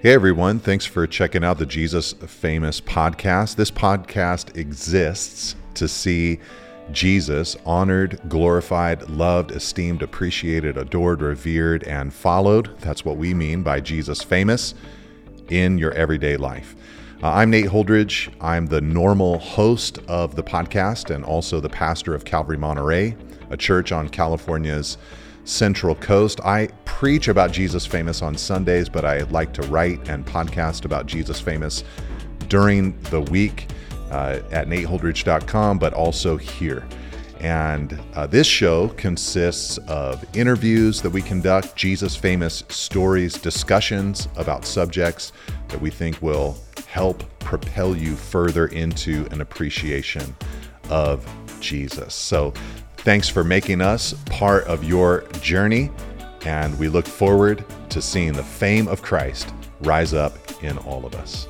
Hey everyone, thanks for checking out the Jesus Famous podcast. This podcast exists to see Jesus honored, glorified, loved, esteemed, appreciated, adored, revered, and followed. That's what we mean by Jesus Famous in your everyday life. Uh, I'm Nate Holdridge. I'm the normal host of the podcast and also the pastor of Calvary Monterey, a church on California's Central Coast. I preach about Jesus Famous on Sundays, but I like to write and podcast about Jesus Famous during the week uh, at nateholdridge.com, but also here. And uh, this show consists of interviews that we conduct, Jesus famous stories, discussions about subjects that we think will help propel you further into an appreciation of Jesus. So, thanks for making us part of your journey, and we look forward to seeing the fame of Christ rise up in all of us.